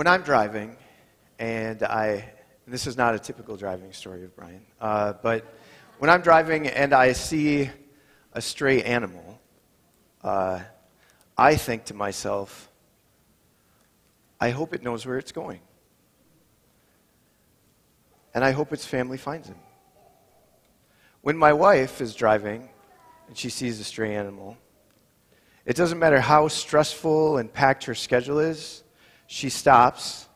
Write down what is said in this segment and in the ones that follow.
when I'm driving, and I, and this is not a typical driving story of Brian, uh, but when I'm driving and I see a stray animal, uh, I think to myself, I hope it knows where it's going. And I hope its family finds him. When my wife is driving and she sees a stray animal, it doesn't matter how stressful and packed her schedule is, she stops,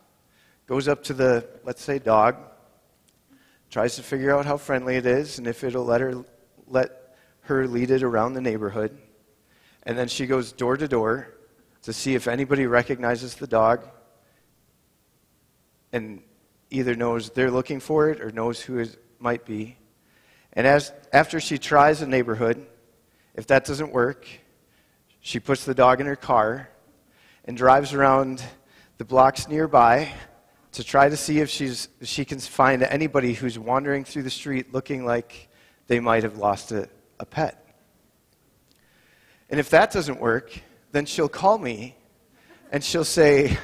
goes up to the, let's say, dog, tries to figure out how friendly it is and if it'll let her, let her lead it around the neighborhood. And then she goes door to door to see if anybody recognizes the dog and either knows they're looking for it or knows who it might be. And as, after she tries a neighborhood, if that doesn't work, she puts the dog in her car and drives around the blocks nearby to try to see if she's, she can find anybody who's wandering through the street looking like they might have lost a, a pet. And if that doesn't work, then she'll call me and she'll say,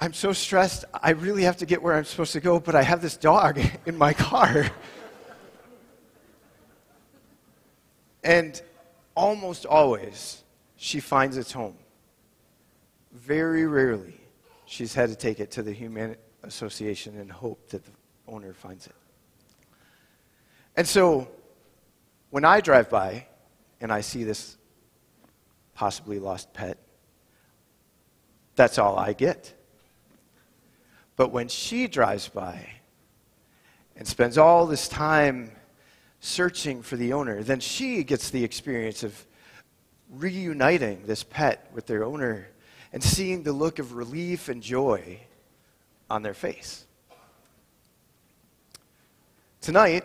I'm so stressed, I really have to get where I'm supposed to go, but I have this dog in my car. and almost always, she finds its home. Very rarely, she's had to take it to the Humane Association and hope that the owner finds it. And so, when I drive by and I see this possibly lost pet, that's all I get. But when she drives by and spends all this time searching for the owner, then she gets the experience of reuniting this pet with their owner and seeing the look of relief and joy on their face. Tonight,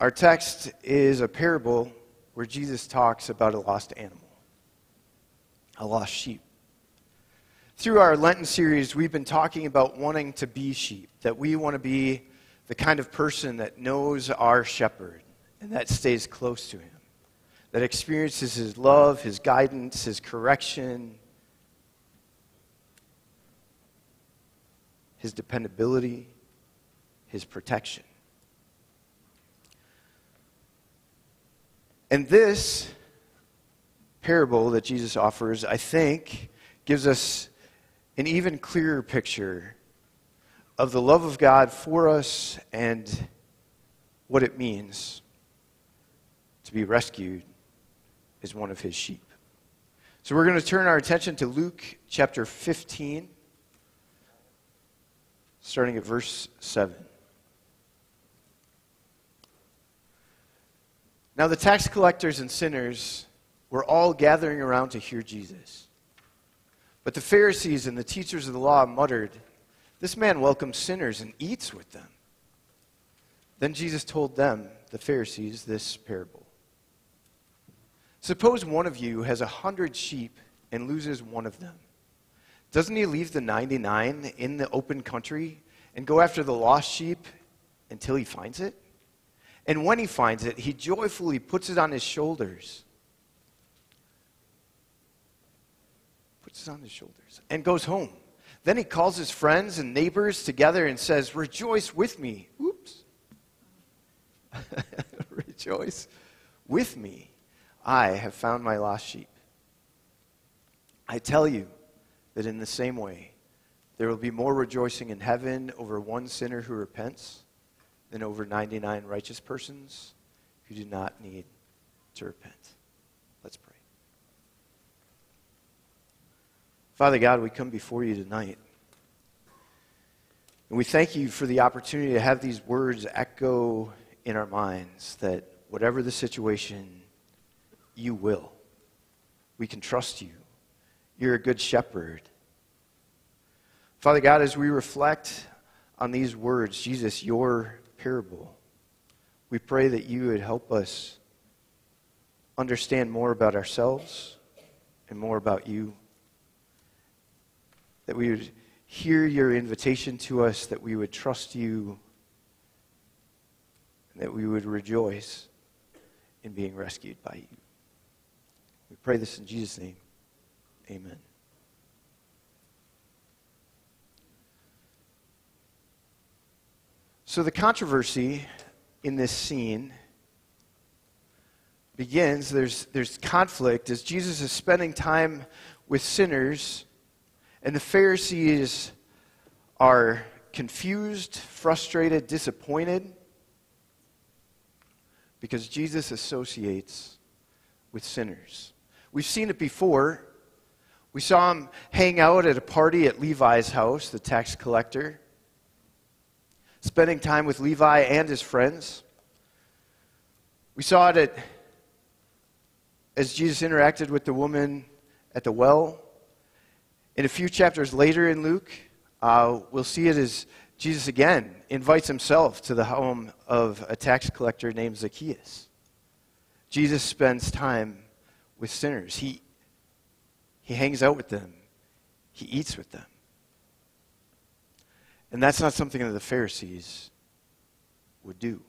our text is a parable where Jesus talks about a lost animal, a lost sheep. Through our Lenten series, we've been talking about wanting to be sheep, that we want to be the kind of person that knows our shepherd and that stays close to him, that experiences his love, his guidance, his correction, his dependability, his protection. And this parable that Jesus offers, I think, gives us an even clearer picture of the love of God for us and what it means to be rescued as one of his sheep. So we're going to turn our attention to Luke chapter 15, starting at verse 7. Now, the tax collectors and sinners were all gathering around to hear Jesus. But the Pharisees and the teachers of the law muttered, This man welcomes sinners and eats with them. Then Jesus told them, the Pharisees, this parable. Suppose one of you has a hundred sheep and loses one of them. Doesn't he leave the 99 in the open country and go after the lost sheep until he finds it? And when he finds it, he joyfully puts it on his shoulders puts it on his shoulders, and goes home. Then he calls his friends and neighbors together and says, Rejoice with me. Oops. Rejoice with me. I have found my lost sheep. I tell you that in the same way, there will be more rejoicing in heaven over one sinner who repents than over 99 righteous persons who do not need to repent. Let's pray. Father God, we come before you tonight. And we thank you for the opportunity to have these words echo in our minds that whatever the situation, you will. We can trust you. You're a good shepherd. Father God, as we reflect on these words, Jesus, your parable, we pray that you would help us understand more about ourselves and more about you that we would hear your invitation to us, that we would trust you, and that we would rejoice in being rescued by you. We pray this in Jesus' name. Amen. So the controversy in this scene begins. There's, there's conflict as Jesus is spending time with sinners, and the Pharisees are confused, frustrated, disappointed because Jesus associates with sinners. We've seen it before we saw him hang out at a party at Levi's house, the tax collector, spending time with Levi and his friends. We saw it at, as Jesus interacted with the woman at the well. In a few chapters later in Luke, uh, we'll see it as Jesus again invites himself to the home of a tax collector named Zacchaeus. Jesus spends time with sinners. He, he hangs out with them, he eats with them. And that's not something that the Pharisees would do.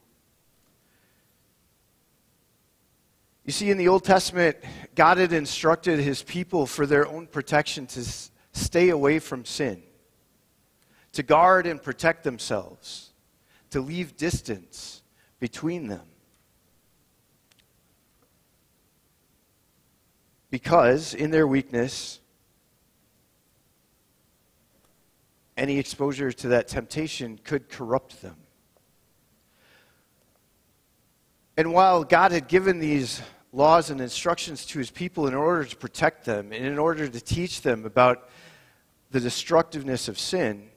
You see, in the Old Testament, God had instructed his people for their own protection to stay away from sin to guard and protect themselves, to leave distance between them. Because in their weakness, any exposure to that temptation could corrupt them. And while God had given these laws and instructions to his people in order to protect them and in order to teach them about the destructiveness of sin,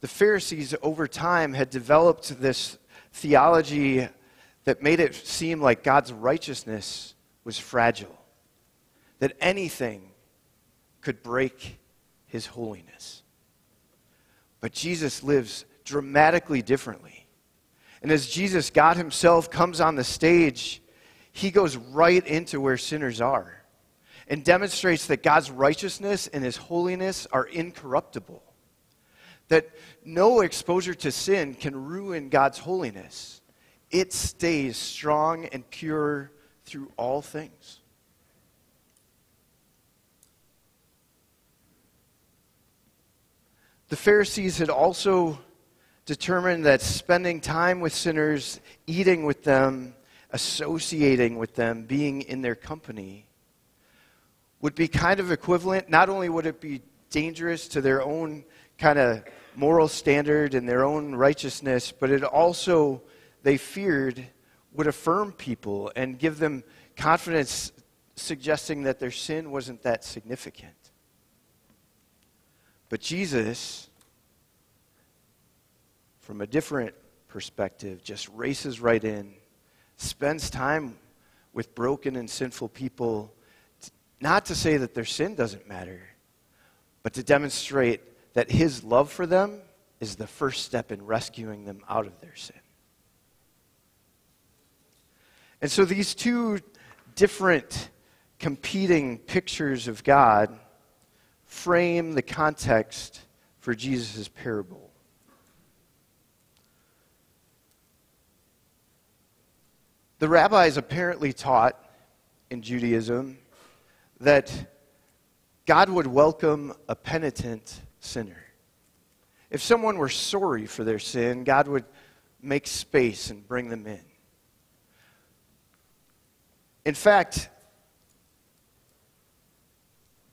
the Pharisees over time had developed this theology that made it seem like God's righteousness was fragile, that anything could break his holiness. But Jesus lives dramatically differently. And as Jesus, God Himself, comes on the stage, He goes right into where sinners are and demonstrates that God's righteousness and His holiness are incorruptible that no exposure to sin can ruin God's holiness. It stays strong and pure through all things. The Pharisees had also determined that spending time with sinners, eating with them, associating with them, being in their company, would be kind of equivalent. Not only would it be dangerous to their own kind of moral standard and their own righteousness, but it also, they feared, would affirm people and give them confidence, suggesting that their sin wasn't that significant. But Jesus, from a different perspective, just races right in, spends time with broken and sinful people, not to say that their sin doesn't matter, but to demonstrate that his love for them is the first step in rescuing them out of their sin. And so these two different competing pictures of God frame the context for Jesus' parable. The rabbis apparently taught in Judaism that God would welcome a penitent sinner. If someone were sorry for their sin, God would make space and bring them in. In fact,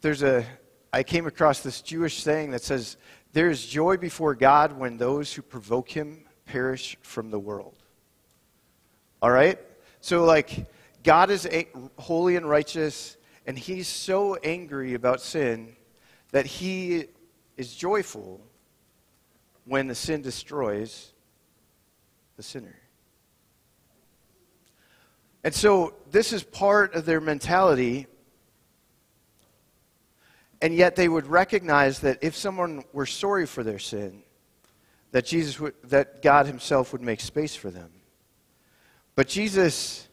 there's a I came across this Jewish saying that says there is joy before God when those who provoke him perish from the world. All right? So like God is holy and righteous and he's so angry about sin that he is joyful when the sin destroys the sinner. And so this is part of their mentality. And yet they would recognize that if someone were sorry for their sin, that Jesus would, that God himself would make space for them. But Jesus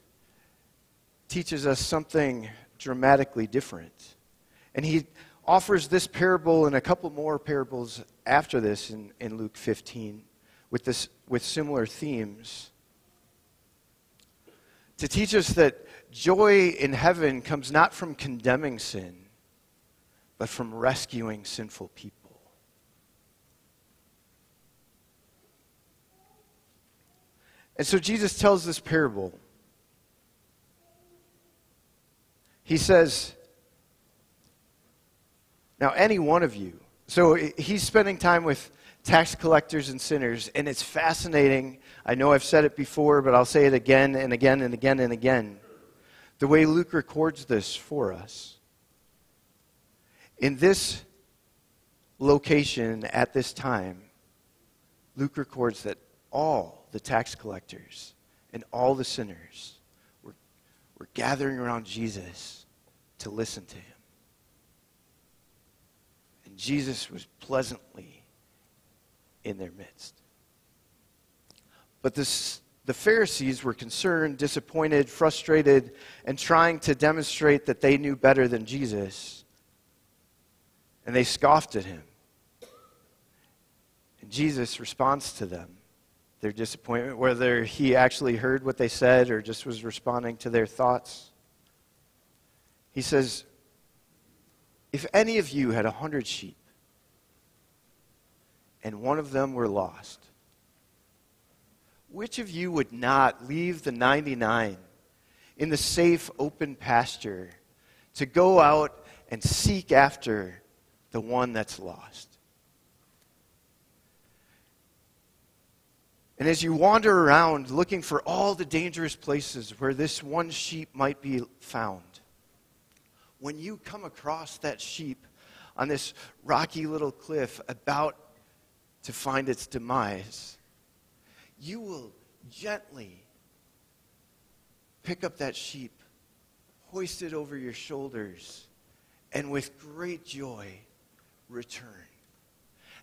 teaches us something dramatically different. And he offers this parable and a couple more parables after this in, in Luke 15 with, this, with similar themes to teach us that joy in heaven comes not from condemning sin, but from rescuing sinful people. And so Jesus tells this parable. He says, Now, any one of you, so he's spending time with tax collectors and sinners, and it's fascinating. I know I've said it before, but I'll say it again and again and again and again. The way Luke records this for us. In this location at this time, Luke records that all the tax collectors and all the sinners were, were gathering around Jesus to listen to him. And Jesus was pleasantly in their midst. But this, the Pharisees were concerned, disappointed, frustrated, and trying to demonstrate that they knew better than Jesus. And they scoffed at him. And Jesus responds to them, their disappointment, whether he actually heard what they said or just was responding to their thoughts. He says, If any of you had a hundred sheep and one of them were lost, which of you would not leave the 99 in the safe, open pasture to go out and seek after the one that's lost? And as you wander around looking for all the dangerous places where this one sheep might be found, when you come across that sheep on this rocky little cliff about to find its demise, you will gently pick up that sheep, hoist it over your shoulders, and with great joy return.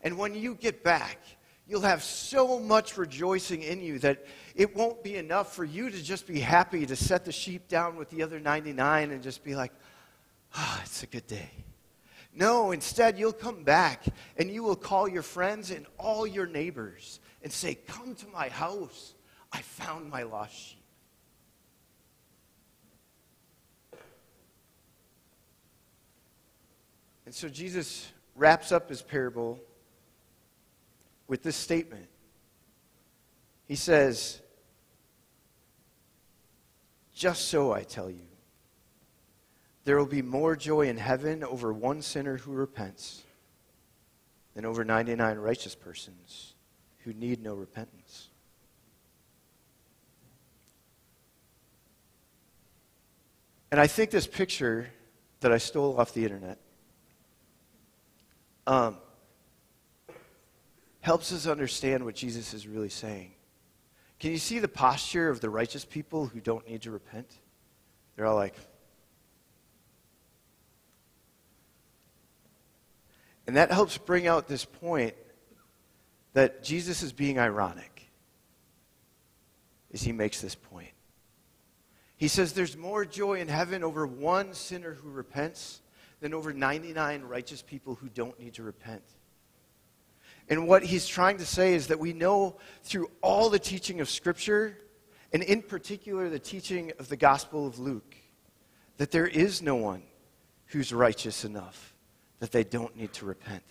And when you get back, you'll have so much rejoicing in you that it won't be enough for you to just be happy to set the sheep down with the other 99 and just be like, ah, oh, it's a good day. No, instead, you'll come back and you will call your friends and all your neighbors and say, Come to my house. I found my lost sheep. And so Jesus wraps up his parable with this statement. He says, Just so I tell you, there will be more joy in heaven over one sinner who repents than over 99 righteous persons who need no repentance. And I think this picture that I stole off the internet um, helps us understand what Jesus is really saying. Can you see the posture of the righteous people who don't need to repent? They're all like, and that helps bring out this point that Jesus is being ironic as he makes this point. He says there's more joy in heaven over one sinner who repents than over 99 righteous people who don't need to repent. And what he's trying to say is that we know through all the teaching of Scripture, and in particular the teaching of the Gospel of Luke, that there is no one who's righteous enough that they don't need to repent.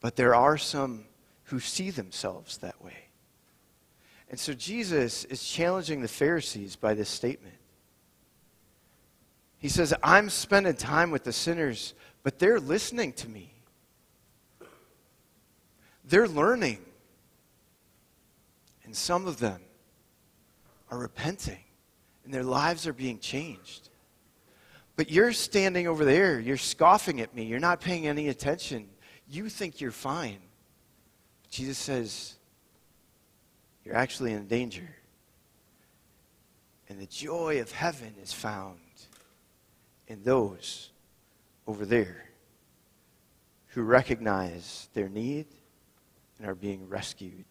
But there are some who see themselves that way. And so Jesus is challenging the Pharisees by this statement. He says, I'm spending time with the sinners, but they're listening to me. They're learning. And some of them are repenting, and their lives are being changed. But you're standing over there, you're scoffing at me, you're not paying any attention. You think you're fine. Jesus says, You're actually in danger. And the joy of heaven is found in those over there who recognize their need and are being rescued.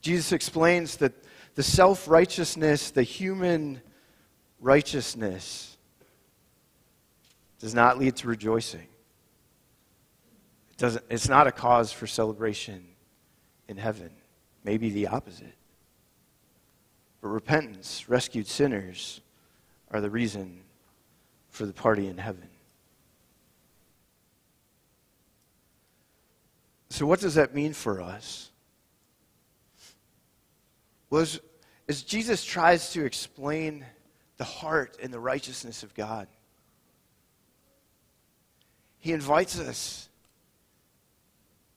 Jesus explains that the self righteousness, the human righteousness, does not lead to rejoicing. It doesn't, it's not a cause for celebration in heaven. Maybe the opposite. But repentance, rescued sinners, are the reason for the party in heaven. So, what does that mean for us? was as Jesus tries to explain the heart and the righteousness of God. He invites us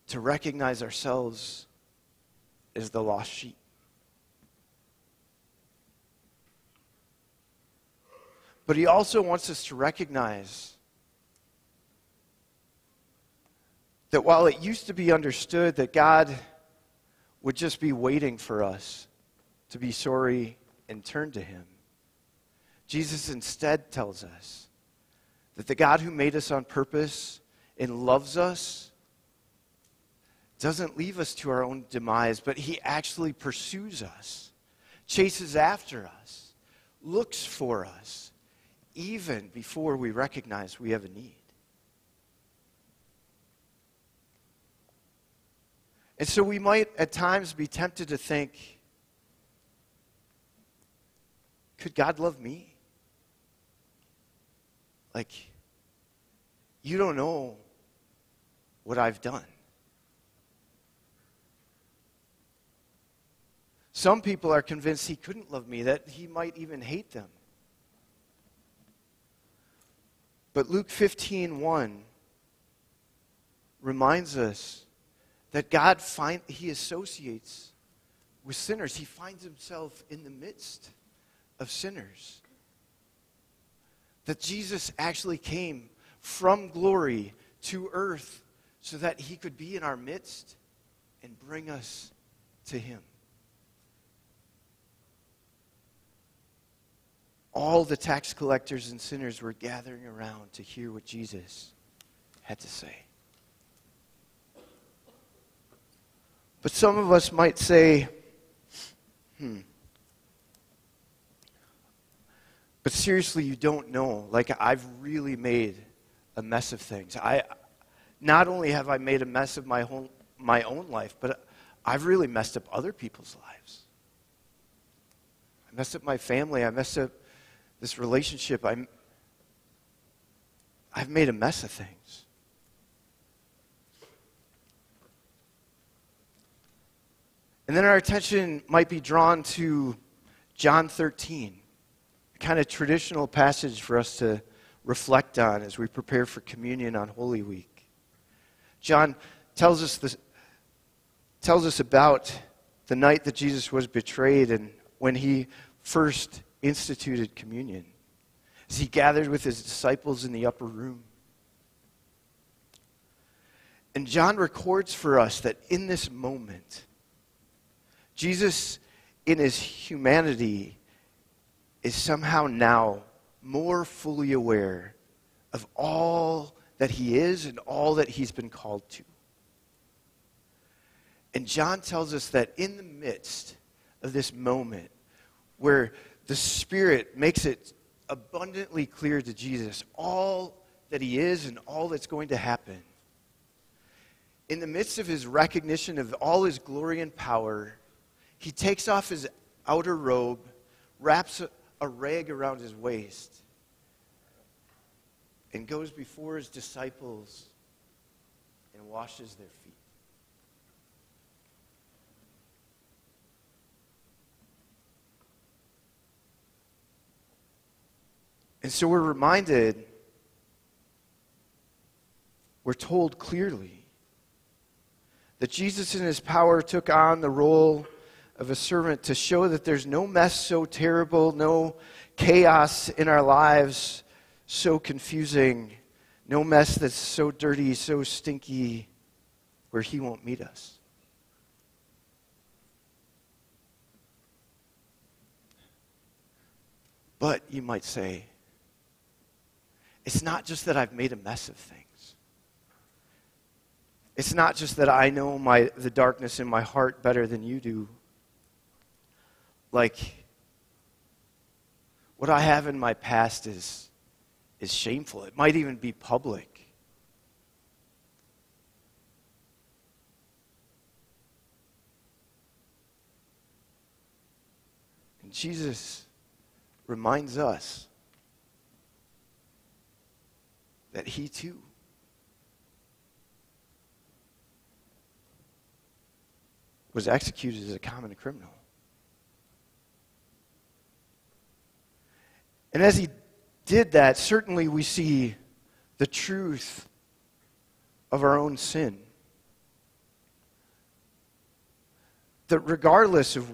to recognize ourselves as the lost sheep. But he also wants us to recognize that while it used to be understood that God would just be waiting for us to be sorry and turn to him, Jesus instead tells us that the God who made us on purpose and loves us doesn't leave us to our own demise, but he actually pursues us, chases after us, looks for us, even before we recognize we have a need. And so we might at times be tempted to think, could God love me? Like, you don't know what I've done. Some people are convinced he couldn't love me, that he might even hate them. But Luke 15 1 reminds us that God find, he associates with sinners. He finds himself in the midst of sinners. That Jesus actually came from glory to earth so that he could be in our midst and bring us to him. All the tax collectors and sinners were gathering around to hear what Jesus had to say. But some of us might say, hmm. But seriously, you don't know. Like, I've really made a mess of things. I, not only have I made a mess of my, whole, my own life, but I've really messed up other people's lives. I messed up my family. I messed up this relationship. I'm, I've made a mess of things. And then our attention might be drawn to John 13, a kind of traditional passage for us to reflect on as we prepare for communion on Holy Week. John tells us, this, tells us about the night that Jesus was betrayed and when he first instituted communion, as he gathered with his disciples in the upper room. And John records for us that in this moment, Jesus, in his humanity, is somehow now more fully aware of all that he is and all that he's been called to. And John tells us that in the midst of this moment where the Spirit makes it abundantly clear to Jesus all that he is and all that's going to happen, in the midst of his recognition of all his glory and power, he takes off his outer robe, wraps a, rag around his waist, and goes before his disciples and washes their feet. And so we're reminded, we're told clearly that Jesus in his power took on the role of a servant to show that there's no mess so terrible, no chaos in our lives so confusing, no mess that's so dirty, so stinky, where He won't meet us. But you might say, it's not just that I've made a mess of things. It's not just that I know my, the darkness in my heart better than you do like what I have in my past is, is shameful. It might even be public. And Jesus reminds us that he too was executed as a common criminal. And as he did that, certainly we see the truth of our own sin. That regardless of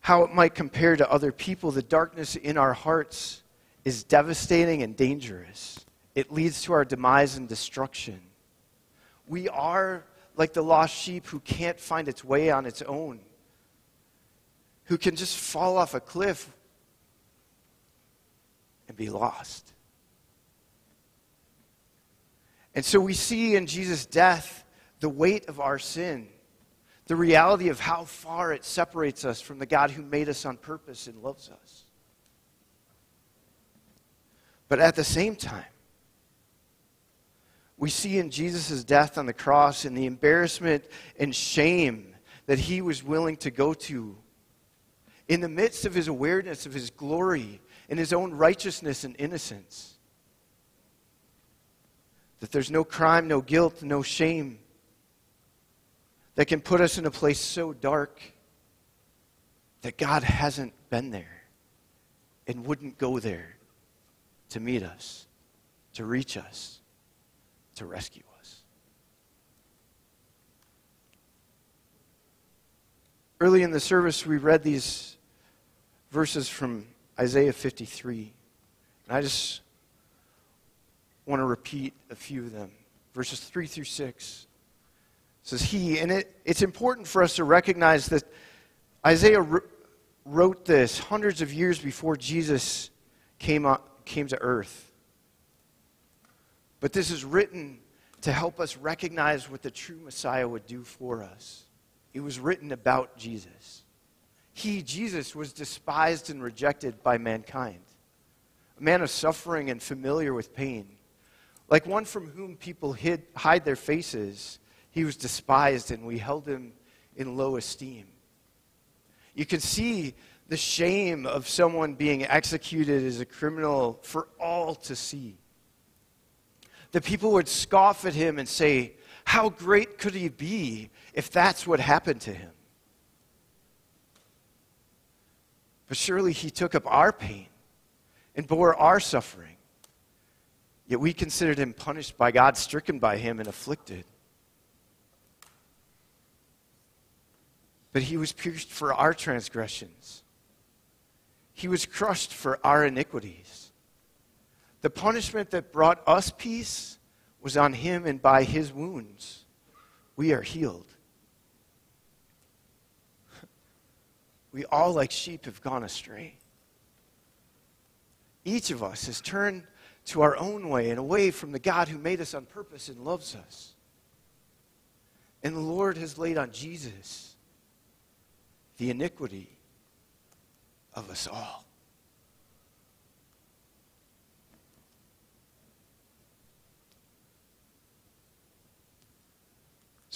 how it might compare to other people, the darkness in our hearts is devastating and dangerous. It leads to our demise and destruction. We are like the lost sheep who can't find its way on its own, who can just fall off a cliff and be lost. And so we see in Jesus' death the weight of our sin, the reality of how far it separates us from the God who made us on purpose and loves us. But at the same time, we see in Jesus' death on the cross and the embarrassment and shame that he was willing to go to in the midst of his awareness of his glory and his own righteousness and innocence. That there's no crime, no guilt, no shame that can put us in a place so dark that God hasn't been there and wouldn't go there to meet us, to reach us, to rescue us. Early in the service, we read these verses from Isaiah 53. And I just want to repeat a few of them. Verses 3 through 6 it says, He, and it, it's important for us to recognize that Isaiah wrote this hundreds of years before Jesus came, up, came to earth. But this is written to help us recognize what the true Messiah would do for us. It was written about Jesus. He, Jesus, was despised and rejected by mankind, a man of suffering and familiar with pain. Like one from whom people hid, hide their faces, he was despised and we held him in low esteem. You can see the shame of someone being executed as a criminal for all to see. The people would scoff at him and say, How great could he be if that's what happened to him? But surely he took up our pain and bore our suffering. Yet we considered him punished by God, stricken by him, and afflicted. But he was pierced for our transgressions, he was crushed for our iniquities. The punishment that brought us peace was on him, and by his wounds we are healed. We all, like sheep, have gone astray. Each of us has turned to our own way and away from the God who made us on purpose and loves us. And the Lord has laid on Jesus the iniquity of us all.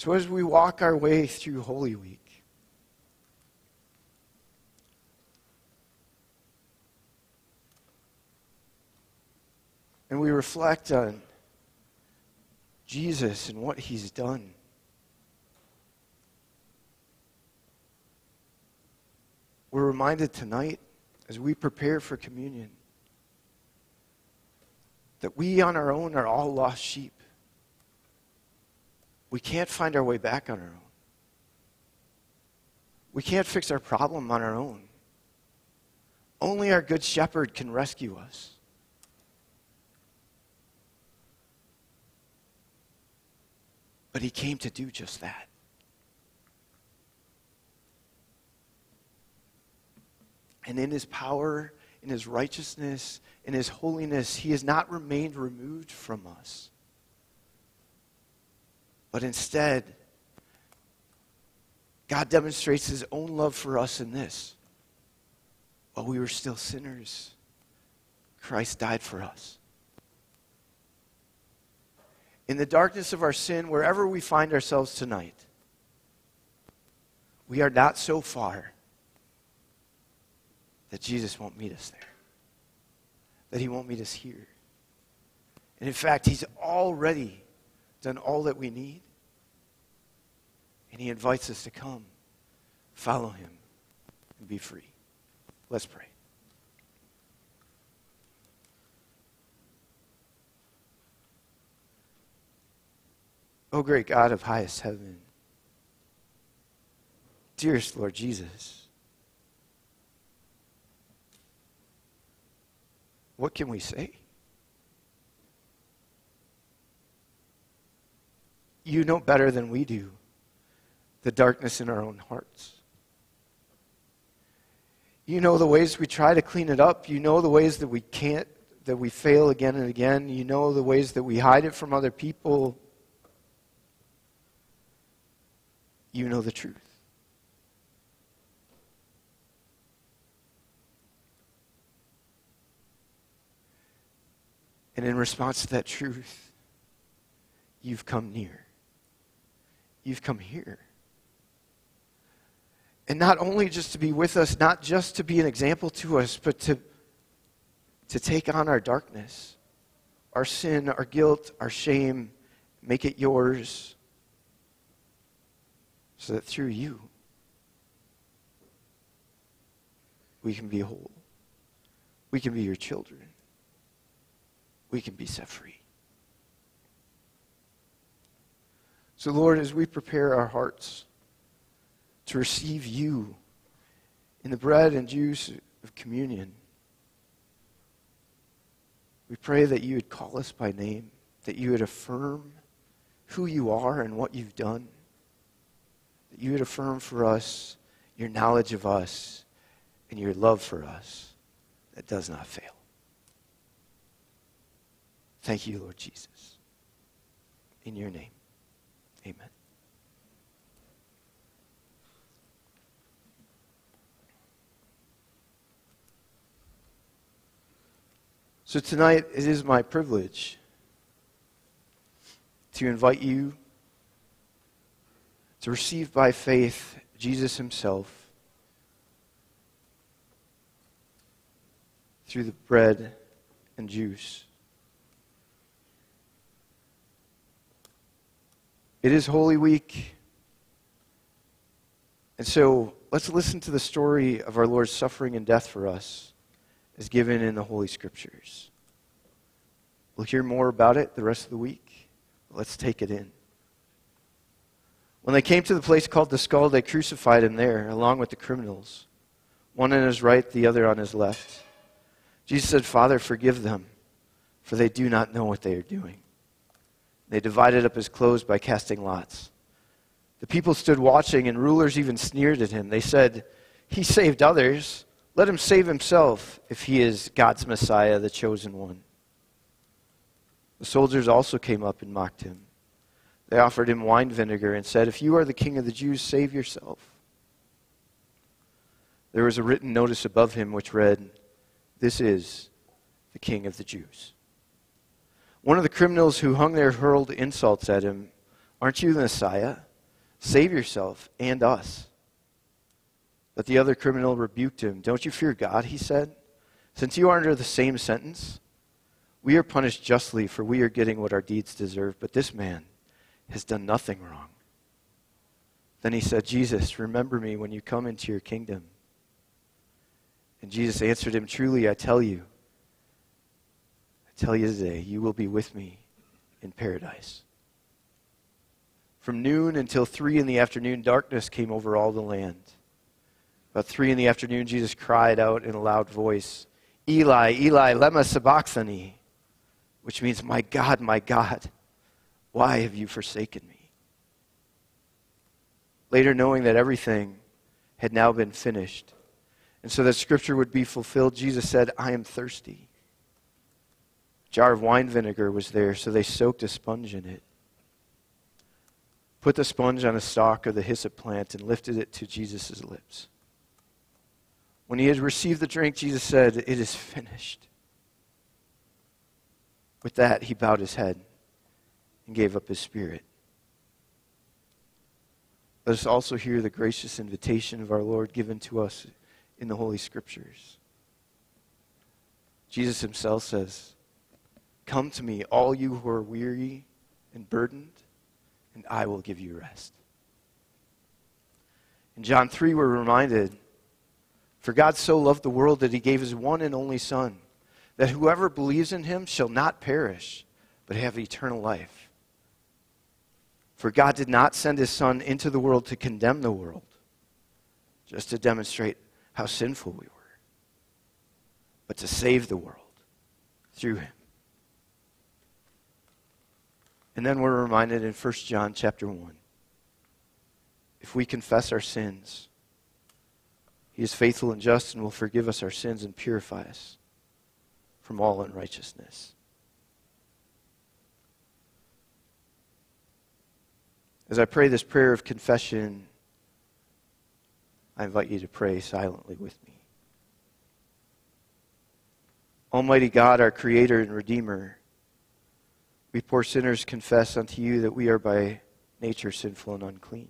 So, as we walk our way through Holy Week, and we reflect on Jesus and what he's done. We're reminded tonight, as we prepare for communion, that we on our own are all lost sheep. We can't find our way back on our own. We can't fix our problem on our own. Only our good shepherd can rescue us. But he came to do just that. And in his power, in his righteousness, in his holiness, he has not remained removed from us. But instead, God demonstrates his own love for us in this. While we were still sinners, Christ died for us in the darkness of our sin, wherever we find ourselves tonight, we are not so far that Jesus won't meet us there, that he won't meet us here. And in fact, he's already done all that we need. And he invites us to come, follow him, and be free. Let's pray. O oh, great God of highest heaven, dearest Lord Jesus, what can we say? You know better than we do the darkness in our own hearts. You know the ways we try to clean it up. You know the ways that we can't, that we fail again and again. You know the ways that we hide it from other people. You know the truth. And in response to that truth, you've come near. You've come here. And not only just to be with us, not just to be an example to us, but to, to take on our darkness, our sin, our guilt, our shame, make it yours, so that through you, we can be whole. We can be your children. We can be set free. So, Lord, as we prepare our hearts, to receive you in the bread and juice of communion. We pray that you would call us by name, that you would affirm who you are and what you've done, that you would affirm for us your knowledge of us and your love for us that does not fail. Thank you, Lord Jesus. In your name, amen. So tonight, it is my privilege to invite you to receive by faith Jesus Himself through the bread and juice. It is Holy Week. And so let's listen to the story of our Lord's suffering and death for us as given in the Holy Scriptures. We'll hear more about it the rest of the week. Let's take it in. When they came to the place called the skull, they crucified him there, along with the criminals, one on his right, the other on his left. Jesus said, Father, forgive them, for they do not know what they are doing. They divided up his clothes by casting lots. The people stood watching, and rulers even sneered at him. They said, He saved others. Let him save himself if he is God's Messiah, the chosen one. The soldiers also came up and mocked him. They offered him wine vinegar and said, If you are the king of the Jews, save yourself. There was a written notice above him which read, This is the king of the Jews. One of the criminals who hung there hurled insults at him. Aren't you the Messiah? Save yourself and us. But the other criminal rebuked him. Don't you fear God, he said. Since you are under the same sentence, we are punished justly, for we are getting what our deeds deserve. But this man has done nothing wrong. Then he said, Jesus, remember me when you come into your kingdom. And Jesus answered him, Truly, I tell you, tell you today, you will be with me in paradise. From noon until three in the afternoon, darkness came over all the land. About three in the afternoon, Jesus cried out in a loud voice, Eli, Eli, lema sabachthani, which means, My God, my God, why have you forsaken me? Later, knowing that everything had now been finished, and so that scripture would be fulfilled, Jesus said, I am thirsty. Jar of wine vinegar was there, so they soaked a sponge in it, put the sponge on a stalk of the hyssop plant, and lifted it to Jesus' lips. When he had received the drink, Jesus said, It is finished. With that, he bowed his head and gave up his spirit. Let us also hear the gracious invitation of our Lord given to us in the Holy Scriptures. Jesus himself says, Come to me, all you who are weary and burdened, and I will give you rest. In John 3, we're reminded for God so loved the world that he gave his one and only Son, that whoever believes in him shall not perish, but have eternal life. For God did not send his Son into the world to condemn the world, just to demonstrate how sinful we were, but to save the world through him. And then we're reminded in 1 John chapter 1 if we confess our sins, he is faithful and just and will forgive us our sins and purify us from all unrighteousness. As I pray this prayer of confession, I invite you to pray silently with me. Almighty God, our Creator and Redeemer, we poor sinners confess unto you that we are by nature sinful and unclean,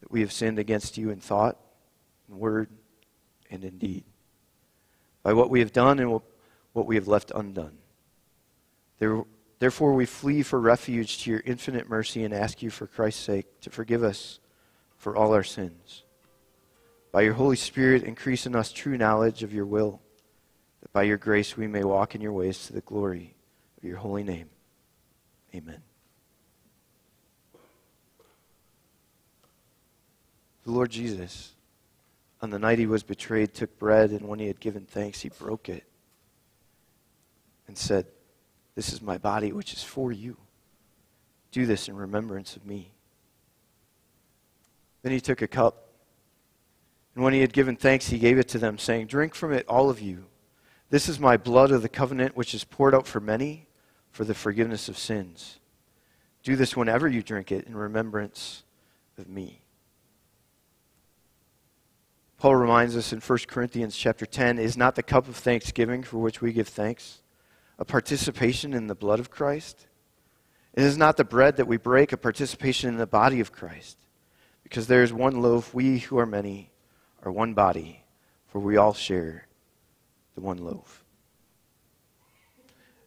that we have sinned against you in thought, in word, and in deed, by what we have done and what we have left undone. There Therefore, we flee for refuge to your infinite mercy and ask you, for Christ's sake, to forgive us for all our sins. By your Holy Spirit, increase in us true knowledge of your will, that by your grace we may walk in your ways to the glory your holy name. Amen. The Lord Jesus, on the night he was betrayed, took bread, and when he had given thanks, he broke it and said, this is my body, which is for you. Do this in remembrance of me. Then he took a cup, and when he had given thanks, he gave it to them, saying, Drink from it, all of you. This is my blood of the covenant, which is poured out for many for the forgiveness of sins. Do this whenever you drink it in remembrance of me. Paul reminds us in 1 Corinthians chapter 10 is not the cup of thanksgiving for which we give thanks a participation in the blood of Christ? It is not the bread that we break, a participation in the body of Christ. Because there is one loaf, we who are many are one body, for we all share the one loaf.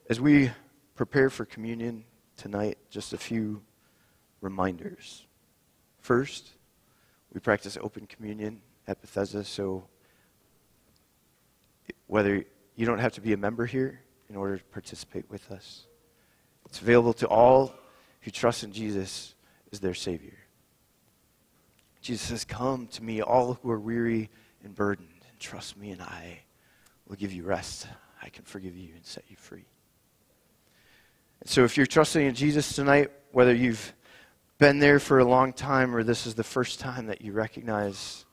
As we prepare for communion tonight, just a few reminders. First, we practice open communion at Bethesda, so whether you don't have to be a member here, in order to participate with us. It's available to all who trust in Jesus as their Savior. Jesus says, Come to me, all who are weary and burdened, and trust me, and I will give you rest. I can forgive you and set you free. So, if you're trusting in Jesus tonight, whether you've been there for a long time or this is the first time that you recognize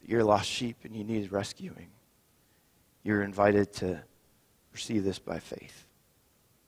that you're lost sheep and you need rescuing, you're invited to receive this by faith.